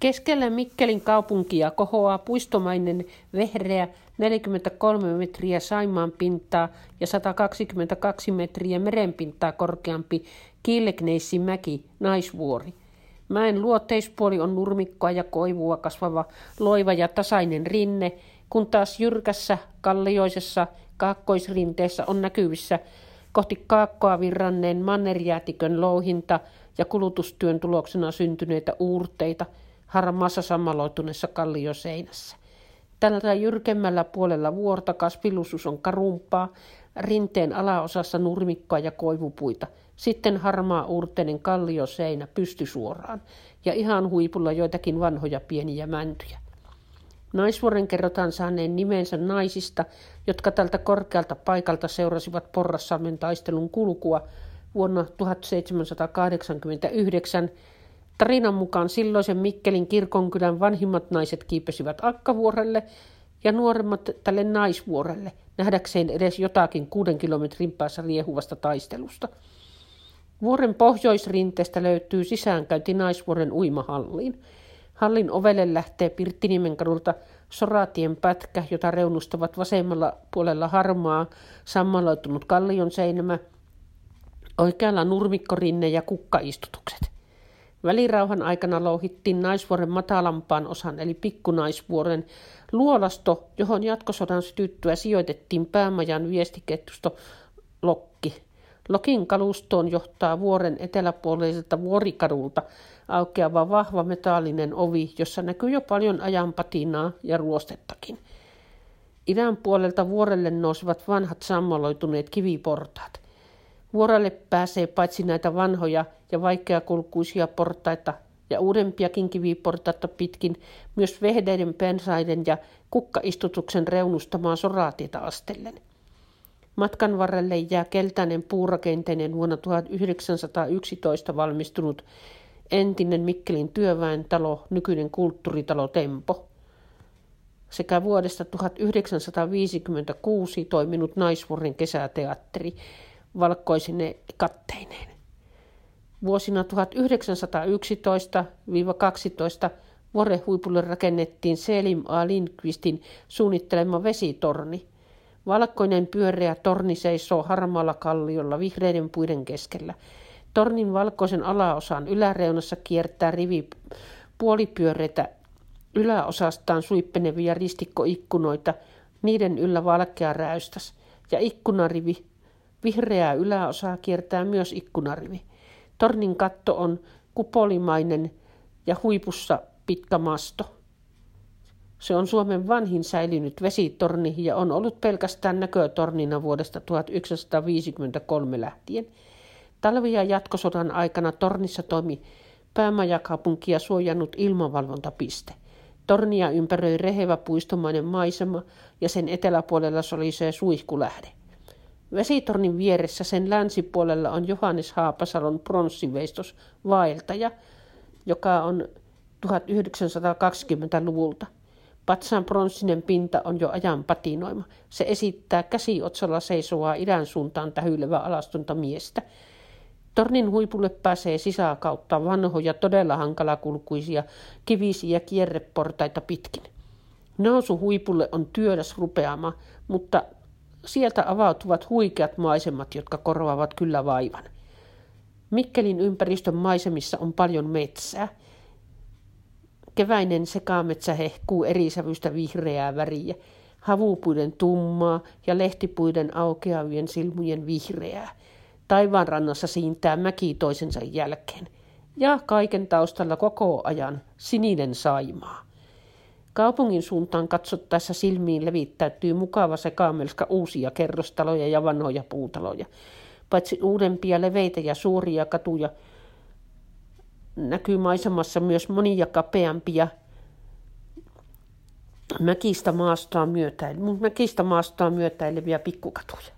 Keskellä Mikkelin kaupunkia kohoaa puistomainen vehreä 43 metriä Saimaan pintaa ja 122 metriä merenpintaa korkeampi Kiilekneissin mäki, Naisvuori. Mäen luoteispuoli on nurmikkoa ja koivua kasvava loiva ja tasainen rinne, kun taas jyrkässä kallioisessa kaakkoisrinteessä on näkyvissä kohti kaakkoa virranneen mannerjäätikön louhinta ja kulutustyön tuloksena syntyneitä uurteita harmaassa sammaloituneessa kallioseinässä. Tällä jyrkemmällä puolella vuorta kasvillisuus on karumpaa, rinteen alaosassa nurmikkoa ja koivupuita, sitten harmaa uurteinen kallioseinä pystysuoraan ja ihan huipulla joitakin vanhoja pieniä mäntyjä. Naisvuoren kerrotaan saaneen nimensä naisista, jotka tältä korkealta paikalta seurasivat Porrassalmen taistelun kulkua vuonna 1789. Tarinan mukaan silloisen Mikkelin kirkonkylän vanhimmat naiset kiipesivät Akkavuorelle ja nuoremmat tälle naisvuorelle, nähdäkseen edes jotakin kuuden kilometrin päässä riehuvasta taistelusta. Vuoren pohjoisrinteestä löytyy sisäänkäynti naisvuoren uimahalliin. Hallin ovelle lähtee Pirttiniemen kadulta soratien pätkä, jota reunustavat vasemmalla puolella harmaa, sammaloitunut kallion seinämä, oikealla nurmikkorinne ja kukkaistutukset. Välirauhan aikana louhittiin naisvuoren matalampaan osan eli pikkunaisvuoren luolasto, johon jatkosodan sytyttyä sijoitettiin päämajan viestiketjusto Lokki. Lokin kalustoon johtaa vuoren eteläpuoliselta vuorikadulta aukeava vahva metallinen ovi, jossa näkyy jo paljon ajan patinaa ja ruostettakin. Idän puolelta vuorelle nousevat vanhat sammaloituneet kiviportaat. Vuorelle pääsee paitsi näitä vanhoja ja vaikeakulkuisia portaita ja uudempiakin kiviportaita pitkin, myös vehdeiden, pensaiden ja kukkaistutuksen reunustamaa soraatieta astellen. Matkan varrelle jää keltainen puurakenteinen vuonna 1911 valmistunut entinen Mikkelin työväentalo, nykyinen kulttuuritalo Tempo, sekä vuodesta 1956 toiminut Naisvuoren kesäteatteri valkoisine katteineen. Vuosina 1911-12 vuoren huipulle rakennettiin Selim A. Lindqvistin suunnittelema vesitorni. Valkoinen pyöreä torni seisoo harmaalla kalliolla vihreiden puiden keskellä – Tornin valkoisen alaosan yläreunassa kiertää rivi puolipyöreitä yläosastaan suippenevia ristikkoikkunoita, niiden yllä valkea räystäs, ja ikkunarivi, vihreää yläosaa kiertää myös ikkunarivi. Tornin katto on kupolimainen ja huipussa pitkä masto. Se on Suomen vanhin säilynyt vesitorni ja on ollut pelkästään näkötornina vuodesta 1953 lähtien. Talvi- ja jatkosodan aikana tornissa toimi päämajakaupunkia suojannut ilmavalvontapiste. Tornia ympäröi rehevä puistomainen maisema ja sen eteläpuolella solisee suihkulähde. Vesitornin vieressä sen länsipuolella on Johannes Haapasalon pronssiveistos vaeltaja, joka on 1920-luvulta. Patsaan pronssinen pinta on jo ajan patinoima. Se esittää käsiotsalla seisoaa idän suuntaan tähyilevä alastonta miestä – Tornin huipulle pääsee sisäkautta vanhoja, todella hankalakulkuisia kivisiä kierreportaita pitkin. Nousu huipulle on työläs rupeama, mutta sieltä avautuvat huikeat maisemat, jotka korvaavat kyllä vaivan. Mikkelin ympäristön maisemissa on paljon metsää. Keväinen sekametsä hehkuu erisävystä vihreää väriä, havupuiden tummaa ja lehtipuiden aukeavien silmujen vihreää. Taivaan rannassa siintää mäki toisensa jälkeen. Ja kaiken taustalla koko ajan sininen saimaa. Kaupungin suuntaan katsottaessa silmiin levittäytyy mukava sekamelska uusia kerrostaloja ja vanhoja puutaloja. Paitsi uudempia leveitä ja suuria katuja, näkyy maisemassa myös monia kapeampia mäkistä maastaa myötäileviä pikkukatuja.